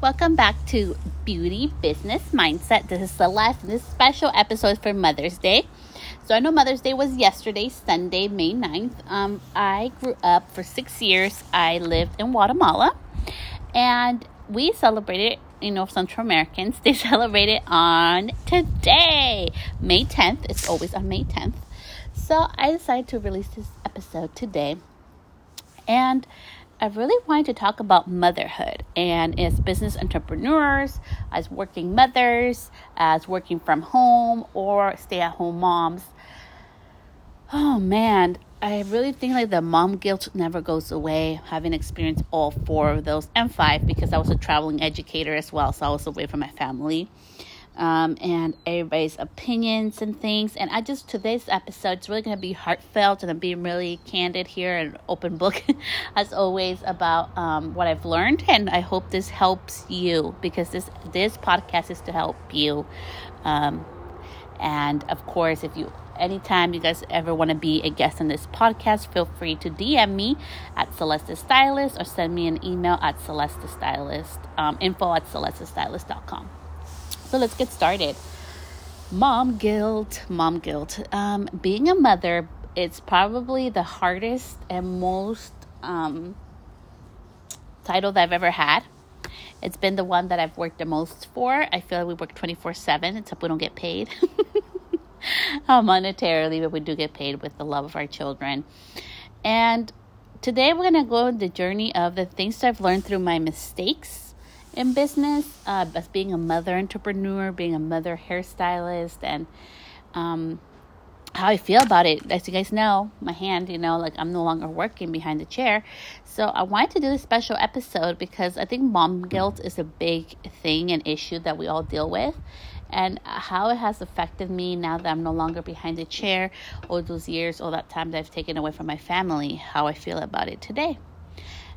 Welcome back to Beauty Business Mindset. This is Celeste, and this special episode for Mother's Day. So I know Mother's Day was yesterday, Sunday, May 9th. Um, I grew up for six years. I lived in Guatemala, and we celebrated, you know, Central Americans, they celebrated on today, May 10th. It's always on May 10th. So I decided to release this episode today. And I really wanted to talk about motherhood and as business entrepreneurs, as working mothers, as working from home or stay at home moms. Oh man, I really think like the mom guilt never goes away. Having experienced all four of those and five because I was a traveling educator as well, so I was away from my family um, and everybody's opinions and things. And I just, today's episode, it's really going to be heartfelt and I'm being really candid here and open book, as always, about um, what I've learned. And I hope this helps you because this, this podcast is to help you. Um, and of course, if you anytime you guys ever want to be a guest on this podcast, feel free to DM me at Celeste Stylist or send me an email at Celeste Stylist, um, info at celestestylist.com. So let's get started. Mom guilt, mom guilt. Um, being a mother, it's probably the hardest and most um, title that I've ever had. It's been the one that I've worked the most for. I feel like we work 24 7, except we don't get paid monetarily, but we do get paid with the love of our children. And today we're going to go on the journey of the things I've learned through my mistakes in business uh, as being a mother entrepreneur, being a mother hairstylist, and um, how I feel about it. As you guys know, my hand, you know, like I'm no longer working behind the chair. So I wanted to do a special episode because I think mom guilt is a big thing and issue that we all deal with. And how it has affected me now that I'm no longer behind the chair, all those years, all that time that I've taken away from my family, how I feel about it today.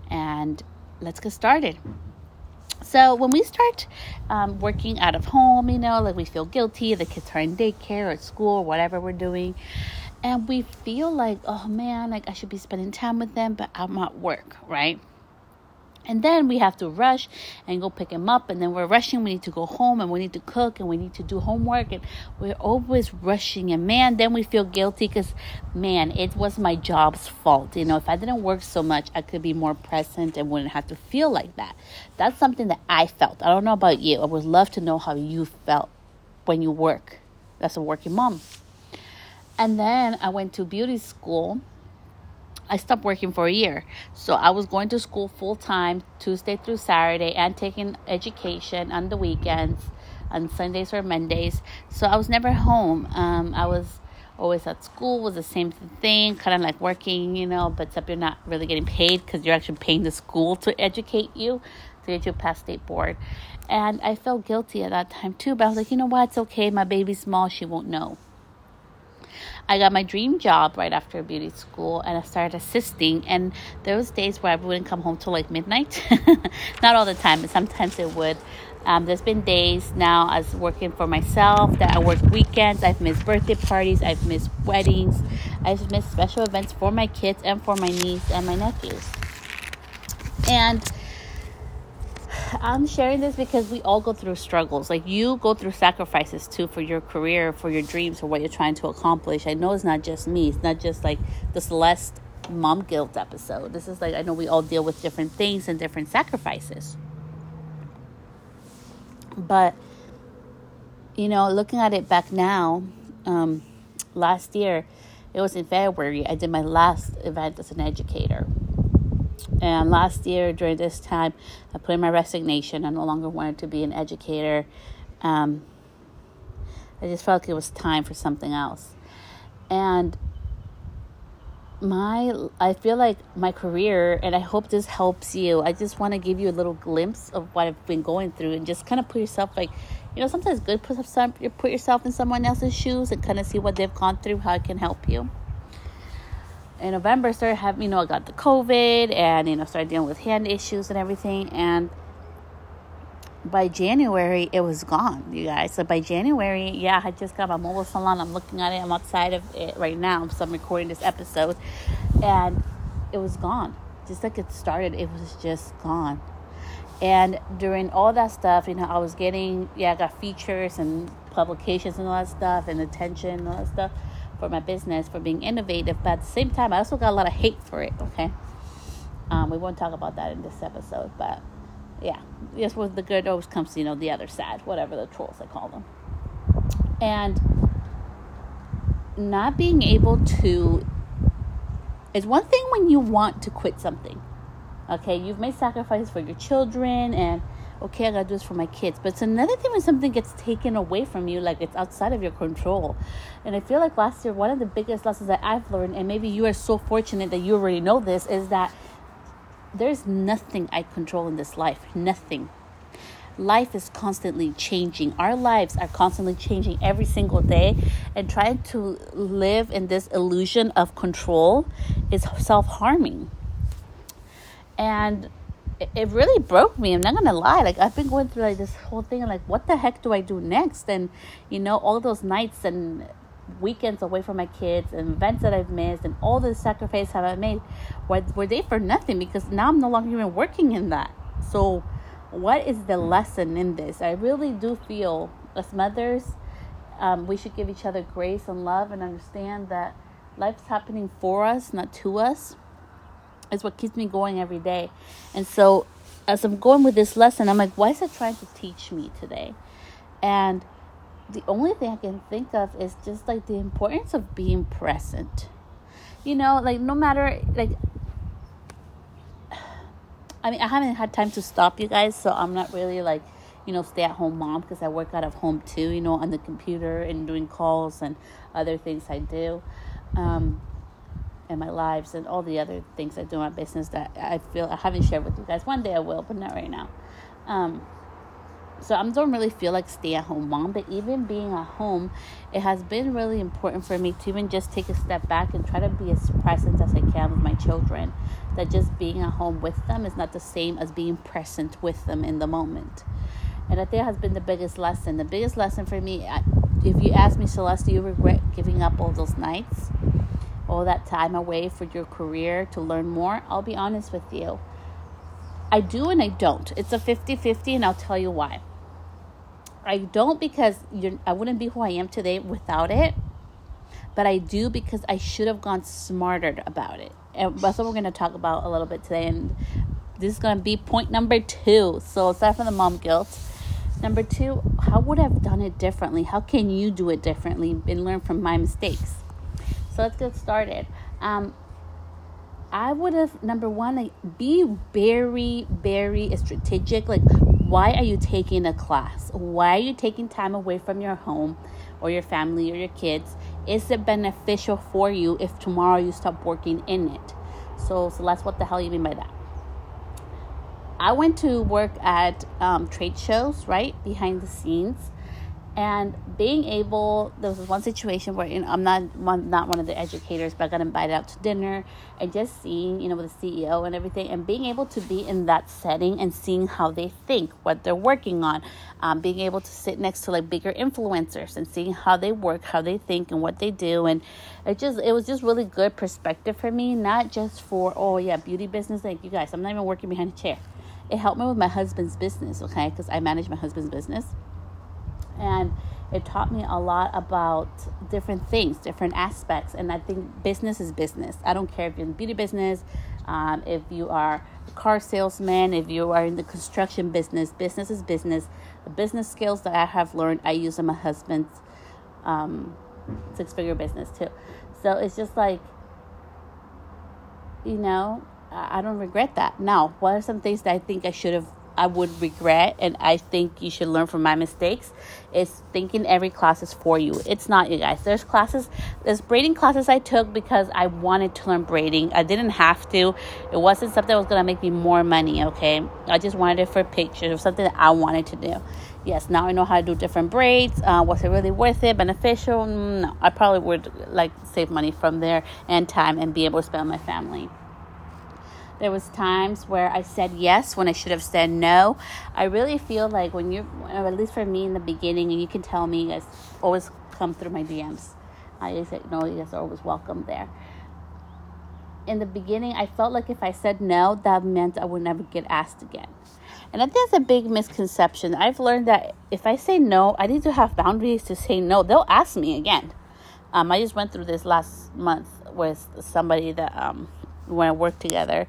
And let's get started. So when we start um, working out of home, you know, like we feel guilty, the kids are in daycare or school or whatever we're doing, and we feel like, oh man, like I should be spending time with them, but I'm at work, right? And then we have to rush and go pick him up. And then we're rushing. We need to go home and we need to cook and we need to do homework. And we're always rushing. And man, then we feel guilty because, man, it was my job's fault. You know, if I didn't work so much, I could be more present and wouldn't have to feel like that. That's something that I felt. I don't know about you. I would love to know how you felt when you work. That's a working mom. And then I went to beauty school I stopped working for a year. So I was going to school full time Tuesday through Saturday and taking education on the weekends, on Sundays or Mondays. So I was never home. Um, I was always at school was the same thing, kind of like working, you know, but except you're not really getting paid because you're actually paying the school to educate you to get you past state board. And I felt guilty at that time too, but I was like, you know what, it's okay. My baby's small, she won't know. I got my dream job right after beauty school and I started assisting. And there was days where I wouldn't come home till like midnight. Not all the time, but sometimes it would. Um, there's been days now as working for myself that I work weekends. I've missed birthday parties. I've missed weddings. I've missed special events for my kids and for my niece and my nephews. And I'm sharing this because we all go through struggles. Like you go through sacrifices too for your career, for your dreams, for what you're trying to accomplish. I know it's not just me. It's not just like the Celeste mom guilt episode. This is like I know we all deal with different things and different sacrifices. But you know, looking at it back now, um, last year, it was in February. I did my last event as an educator and last year, during this time, I put in my resignation. I no longer wanted to be an educator. Um, I just felt like it was time for something else. And my I feel like my career and I hope this helps you. I just want to give you a little glimpse of what I've been going through and just kind of put yourself like you know sometimes good put some put yourself in someone else's shoes and kind of see what they've gone through how it can help you in November I started having, you know, I got the COVID and, you know, started dealing with hand issues and everything. And by January, it was gone, you guys. So by January, yeah, I just got my mobile salon. I'm looking at it. I'm outside of it right now. So I'm recording this episode. And it was gone. Just like it started, it was just gone. And during all that stuff, you know, I was getting, yeah, I got features and publications and all that stuff and attention and all that stuff for my business for being innovative. But at the same time, I also got a lot of hate for it, okay? Um, we won't talk about that in this episode, but yeah, yes, with the good always comes, to you know, the other side, whatever the trolls I call them. And not being able to is one thing when you want to quit something. Okay, you've made sacrifices for your children and okay, I gotta do this for my kids. But it's another thing when something gets taken away from you, like it's outside of your control. And I feel like last year, one of the biggest lessons that I've learned, and maybe you are so fortunate that you already know this, is that there's nothing I control in this life. Nothing. Life is constantly changing. Our lives are constantly changing every single day. And trying to live in this illusion of control is self harming. And it really broke me. I'm not gonna lie. Like I've been going through like this whole thing. Like, what the heck do I do next? And you know, all those nights and weekends away from my kids and events that I've missed and all the sacrifice have I made were, were they for nothing because now I'm no longer even working in that. So what is the lesson in this? I really do feel as mothers, um, we should give each other grace and love and understand that life's happening for us, not to us. Is what keeps me going every day. And so as I'm going with this lesson, I'm like, why is it trying to teach me today? And the only thing I can think of is just like the importance of being present. You know, like no matter like I mean, I haven't had time to stop you guys, so I'm not really like, you know, stay at home mom because I work out of home too, you know, on the computer and doing calls and other things I do. Um, and my lives and all the other things I do in my business that I feel I haven't shared with you guys. One day I will, but not right now. Um, so I don't really feel like stay at home mom, but even being at home, it has been really important for me to even just take a step back and try to be as present as I can with my children. That just being at home with them is not the same as being present with them in the moment. And I think has been the biggest lesson. The biggest lesson for me, if you ask me, Celeste, do you regret giving up all those nights, all that time away for your career to learn more? I'll be honest with you. I do and I don't. It's a 50 50, and I'll tell you why. I don't because I wouldn't be who I am today without it. But I do because I should have gone smarter about it. And that's what we're going to talk about a little bit today. And this is going to be point number two. So, aside from the mom guilt, number two, how would I have done it differently? How can you do it differently and learn from my mistakes? So, let's get started. Um, I would have number one like be very very strategic. Like why are you taking a class? Why are you taking time away from your home or your family or your kids? Is it beneficial for you if tomorrow you stop working in it? So so that's what the hell you mean by that. I went to work at um, trade shows right behind the scenes and being able there was one situation where you know, i'm not one not one of the educators but i got invited out to dinner and just seeing you know with the ceo and everything and being able to be in that setting and seeing how they think what they're working on um, being able to sit next to like bigger influencers and seeing how they work how they think and what they do. And it just it was just really good perspective for me not just for oh yeah beauty business like you guys i'm not even working behind a chair. It helped me with my husband's business okay because i manage my husband's business and it taught me a lot about different things, different aspects. And I think business is business. I don't care if you're in the beauty business, um, if you are a car salesman, if you are in the construction business, business is business. The business skills that I have learned, I use in my husband's um, six figure business too. So it's just like, you know, I don't regret that. Now, what are some things that I think I should have I would regret, and I think you should learn from my mistakes, is thinking every class is for you. It's not, you guys. There's classes, there's braiding classes I took because I wanted to learn braiding. I didn't have to. It wasn't something that was going to make me more money, okay? I just wanted it for pictures or something that I wanted to do. Yes, now I know how to do different braids. Uh, was it really worth it? Beneficial? No. I probably would like save money from there and time and be able to spend my family. There was times where I said yes when I should have said no. I really feel like when you're, at least for me in the beginning, and you can tell me, you always come through my DMs. I say, know you guys are always welcome there. In the beginning, I felt like if I said no, that meant I would never get asked again. And I think that's a big misconception. I've learned that if I say no, I need to have boundaries to say no. They'll ask me again. Um, I just went through this last month with somebody that um, when I work together,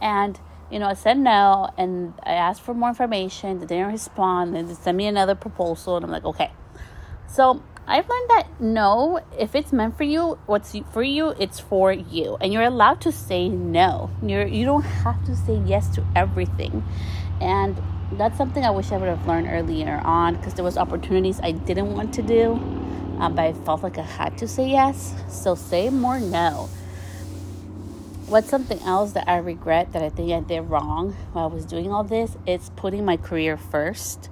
and you know I said no, and I asked for more information. They didn't respond, they sent me another proposal, and I'm like, okay. So I've learned that no, if it's meant for you, what's for you, it's for you, and you're allowed to say no. You're you don't have to say yes to everything, and that's something I wish I would have learned earlier on because there was opportunities I didn't want to do um, but I felt like I had to say yes. So say more no. What's something else that I regret that I think I did wrong while I was doing all this? It's putting my career first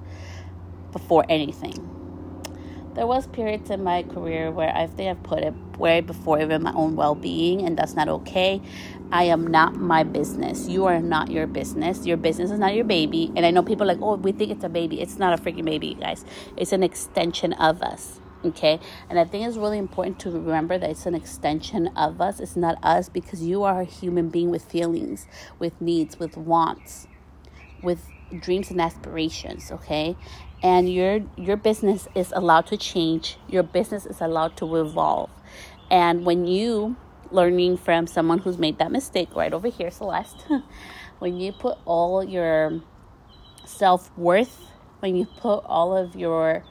before anything. There was periods in my career where I think I've put it way before even my own well-being, and that's not okay. I am not my business. You are not your business. Your business is not your baby. And I know people like, oh, we think it's a baby. It's not a freaking baby, guys. It's an extension of us okay? And i think it's really important to remember that it's an extension of us. It's not us because you are a human being with feelings with needs with wants with dreams and aspirations okay? And your your business is allowed to change. Your business is allowed to evolve. And when you learning from someone who's made that mistake right over here celeste when you put all your self-worth when you put all of your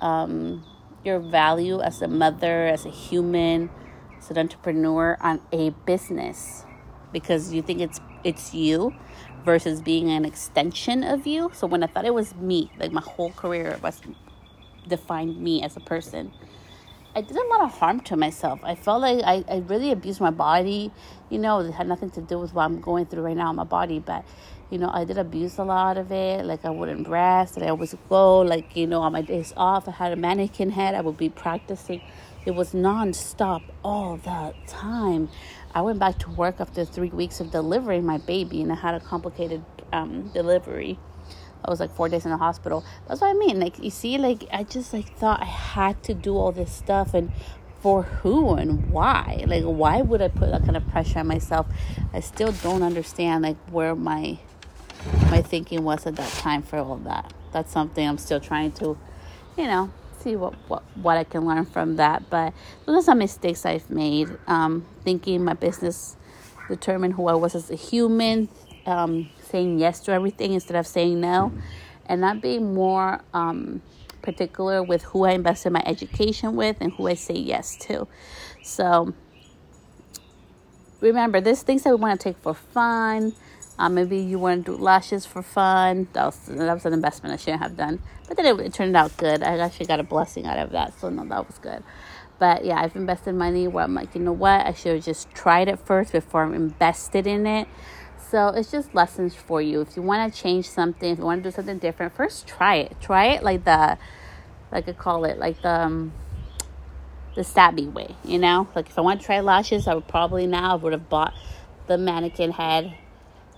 um, your value as a mother, as a human, as an entrepreneur on a business because you think it's it's you versus being an extension of you. So when I thought it was me, like my whole career was defined me as a person. I did a lot of harm to myself. I felt like I, I really abused my body. You know, it had nothing to do with what I'm going through right now in my body, but you know, I did abuse a lot of it. Like I wouldn't rest, and I always go. Like you know, on my days off, I had a mannequin head. I would be practicing. It was nonstop all the time. I went back to work after three weeks of delivering my baby, and I had a complicated um, delivery. I was like four days in the hospital. That's what I mean. Like you see, like I just like thought I had to do all this stuff, and for who and why? Like why would I put that kind of pressure on myself? I still don't understand like where my my thinking was at that time for all that. That's something I'm still trying to, you know, see what, what, what I can learn from that. But those are some mistakes I've made. Um, thinking my business determined who I was as a human, um, saying yes to everything instead of saying no, and not being more um, particular with who I invest in my education with and who I say yes to. So remember, there's things that we want to take for fun uh, maybe you want to do lashes for fun. That was, that was an investment I shouldn't have done. But then it, it turned out good. I actually got a blessing out of that. So, no, that was good. But yeah, I've invested money where I'm like, you know what? I should have just tried it first before I'm invested in it. So it's just lessons for you. If you want to change something, if you want to do something different, first try it. Try it like the, like I call it, like the, um, the stabby way, you know? Like if I want to try lashes, I would probably now I would have bought the mannequin head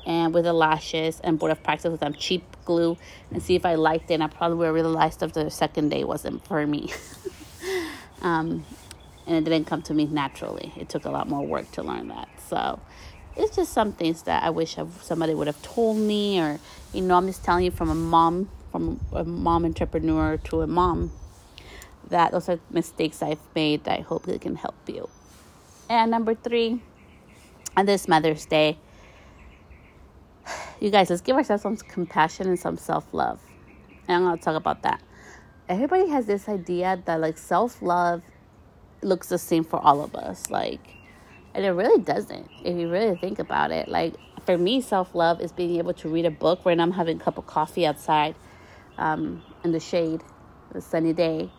and with the lashes and board of practice with some cheap glue and see if I liked it. And I probably realized after the second day wasn't for me. um, and it didn't come to me naturally. It took a lot more work to learn that. So it's just some things that I wish somebody would have told me, or you know, I'm just telling you from a mom, from a mom entrepreneur to a mom, that those are mistakes I've made that I hope it can help you. And number three, on this Mother's Day, you guys, let's give ourselves some compassion and some self love. And I'm going to talk about that. Everybody has this idea that like self love looks the same for all of us. Like, and it really doesn't if you really think about it. Like, for me, self love is being able to read a book when I'm having a cup of coffee outside um, in the shade, a sunny day.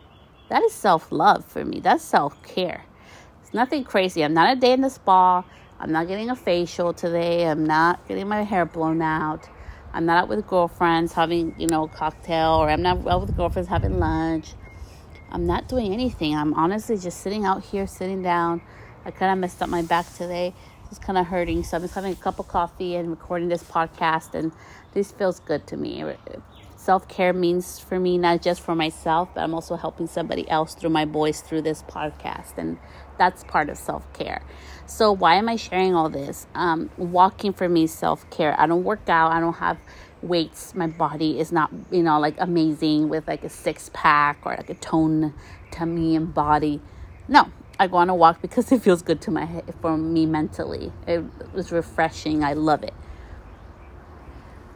That is self love for me. That's self care. It's nothing crazy. I'm not a day in the spa. I'm not getting a facial today. I'm not getting my hair blown out. I'm not out with girlfriends having, you know, a cocktail, or I'm not out with girlfriends having lunch. I'm not doing anything. I'm honestly just sitting out here, sitting down. I kind of messed up my back today. It's kind of hurting. So I'm just having a cup of coffee and recording this podcast, and this feels good to me. Self care means for me not just for myself, but I'm also helping somebody else through my voice through this podcast, and that's part of self care. So why am I sharing all this? Um, walking for me is self care. I don't work out. I don't have weights. My body is not, you know, like amazing with like a six pack or like a tone tummy and body. No, I go on a walk because it feels good to my for me mentally. It was refreshing. I love it.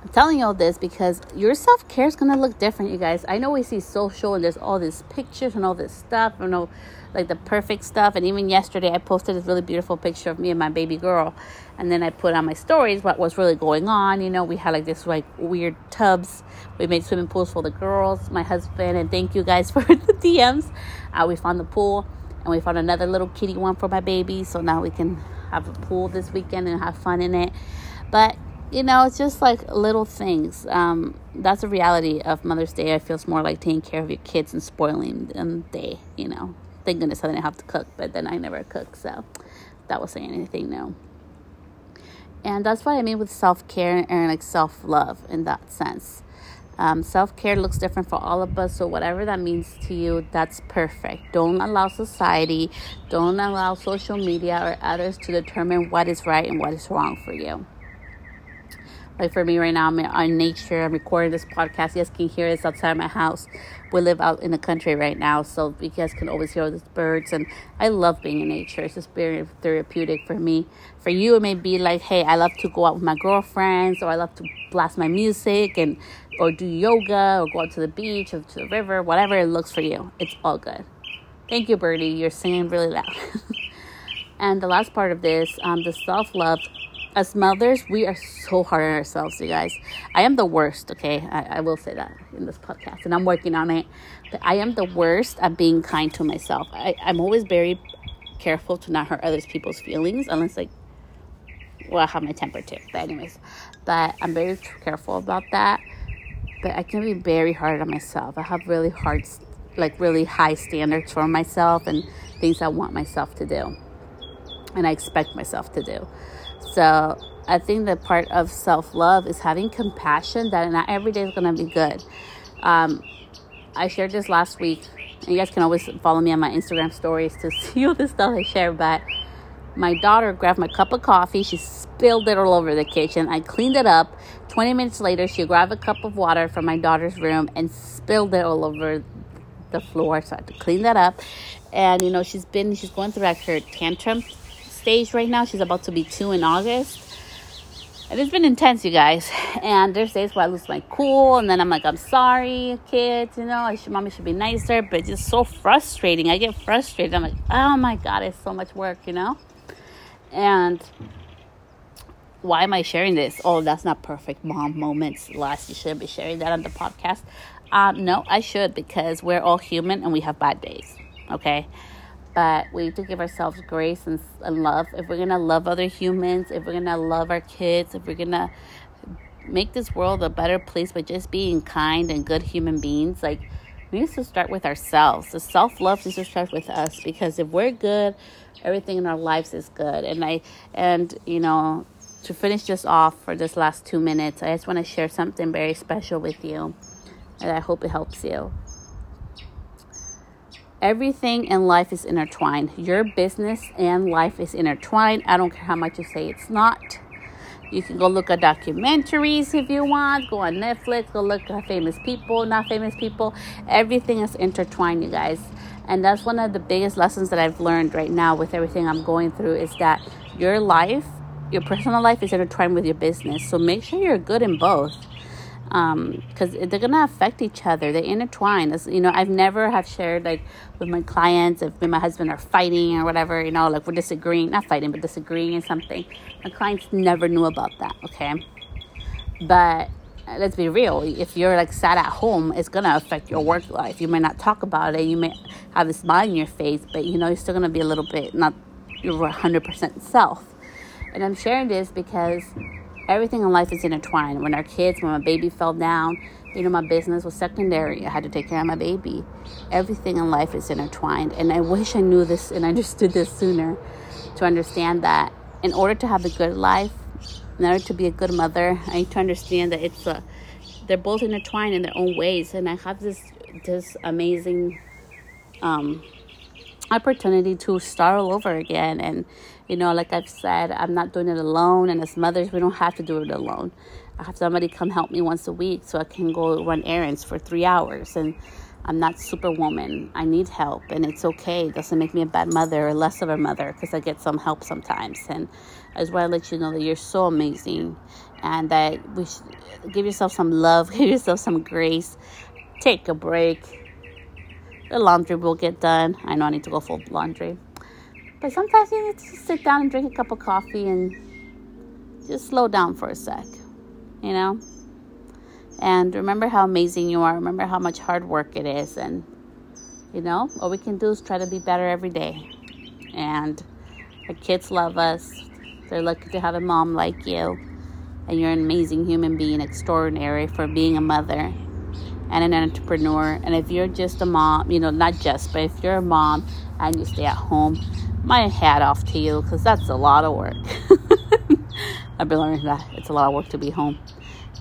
I'm telling you all this because your self care is gonna look different, you guys. I know we see social and there's all these pictures and all this stuff. I know, like the perfect stuff. And even yesterday, I posted this really beautiful picture of me and my baby girl, and then I put on my stories what was really going on. You know, we had like this like weird tubs. We made swimming pools for the girls, my husband, and thank you guys for the DMs. Uh, we found the pool, and we found another little kitty one for my baby. So now we can have a pool this weekend and have fun in it. But you know, it's just like little things. Um, that's the reality of Mother's Day. I feel it's more like taking care of your kids and spoiling them day, you know. Thank goodness I didn't have to cook, but then I never cook, so that was saying anything no. And that's what I mean with self care and like self love in that sense. Um, self care looks different for all of us, so whatever that means to you, that's perfect. Don't allow society, don't allow social media or others to determine what is right and what is wrong for you. Like for me right now, I'm in nature. I'm recording this podcast. You guys can hear this outside my house. We live out in the country right now, so you guys can always hear the birds. And I love being in nature. It's just very therapeutic for me. For you, it may be like, hey, I love to go out with my girlfriends, or I love to blast my music and or do yoga, or go out to the beach or to the river. Whatever it looks for you, it's all good. Thank you, Birdie. You're singing really loud. and the last part of this, um, the self love as mothers, we are so hard on ourselves, you guys. I am the worst, okay? I, I, will say that in this podcast, and I'm working on it. But I am the worst at being kind to myself. I, I'm always very careful to not hurt others people's feelings, unless like, well, I have my temper too. But anyways, but I'm very careful about that. But I can be very hard on myself. I have really hard, like really high standards for myself and things I want myself to do, and I expect myself to do. So I think that part of self love is having compassion that not every day is going to be good. Um, I shared this last week, and you guys can always follow me on my Instagram stories to see all the stuff I share. But my daughter grabbed my cup of coffee, she spilled it all over the kitchen. I cleaned it up. 20 minutes later, she grabbed a cup of water from my daughter's room and spilled it all over the floor. So I had to clean that up. And you know, she's been she's going through like her tantrum stage right now. She's about to be two in August. And it's been intense, you guys. And there's days where I lose my cool, and then I'm like, I'm sorry, kids, you know, I should, mommy should be nicer, but it's just so frustrating. I get frustrated. I'm like, oh my God, it's so much work, you know? And why am I sharing this? Oh, that's not perfect mom moments. Last, you shouldn't be sharing that on the podcast. Um, no, I should because we're all human and we have bad days. Okay but we need to give ourselves grace and, and love. If we're going to love other humans, if we're going to love our kids, if we're going to make this world a better place by just being kind and good human beings, like we need to start with ourselves. The self love needs to start with us because if we're good, everything in our lives is good. And I, and you know, to finish this off for this last two minutes, I just want to share something very special with you, and I hope it helps you. Everything in life is intertwined. Your business and life is intertwined. I don't care how much you say it's not. You can go look at documentaries if you want. Go on Netflix. Go look at famous people, not famous people. Everything is intertwined, you guys. And that's one of the biggest lessons that I've learned right now with everything I'm going through is that your life, your personal life is intertwined with your business. So make sure you're good in both because um, they're gonna affect each other. They intertwine. As, you know, I've never have shared like with my clients if me and my husband are fighting or whatever. You know, like we're disagreeing, not fighting, but disagreeing in something. My clients never knew about that. Okay, but let's be real. If you're like sat at home, it's gonna affect your work life. You may not talk about it. You may have a smile on your face, but you know you're still gonna be a little bit not your 100% self. And I'm sharing this because everything in life is intertwined. When our kids, when my baby fell down, you know, my business was secondary. I had to take care of my baby. Everything in life is intertwined. And I wish I knew this and understood this sooner to understand that in order to have a good life, in order to be a good mother, I need to understand that it's a, they're both intertwined in their own ways. And I have this, this amazing, um, opportunity to start all over again. And, you know, like I've said, I'm not doing it alone. And as mothers, we don't have to do it alone. I have somebody come help me once a week so I can go run errands for three hours. And I'm not superwoman. I need help, and it's okay. It doesn't make me a bad mother or less of a mother because I get some help sometimes. And I just want to let you know that you're so amazing, and that we should give yourself some love, give yourself some grace, take a break. The laundry will get done. I know I need to go full laundry, but sometimes you need to sit down and drink a cup of coffee and just slow down for a sec. You know. And remember how amazing you are. Remember how much hard work it is. And, you know, all we can do is try to be better every day. And our kids love us. They're lucky to have a mom like you. And you're an amazing human being, extraordinary for being a mother and an entrepreneur. And if you're just a mom, you know, not just, but if you're a mom and you stay at home, my hat off to you because that's a lot of work. I've been learning that it's a lot of work to be home.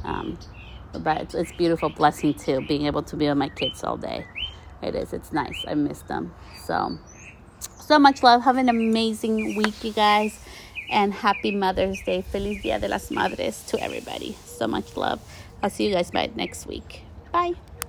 Um, but it's, it's beautiful blessing too being able to be with my kids all day. It is it's nice. I miss them. So so much love. Have an amazing week you guys. And happy mother's day. Feliz dia de las madres to everybody. So much love. I'll see you guys by next week. Bye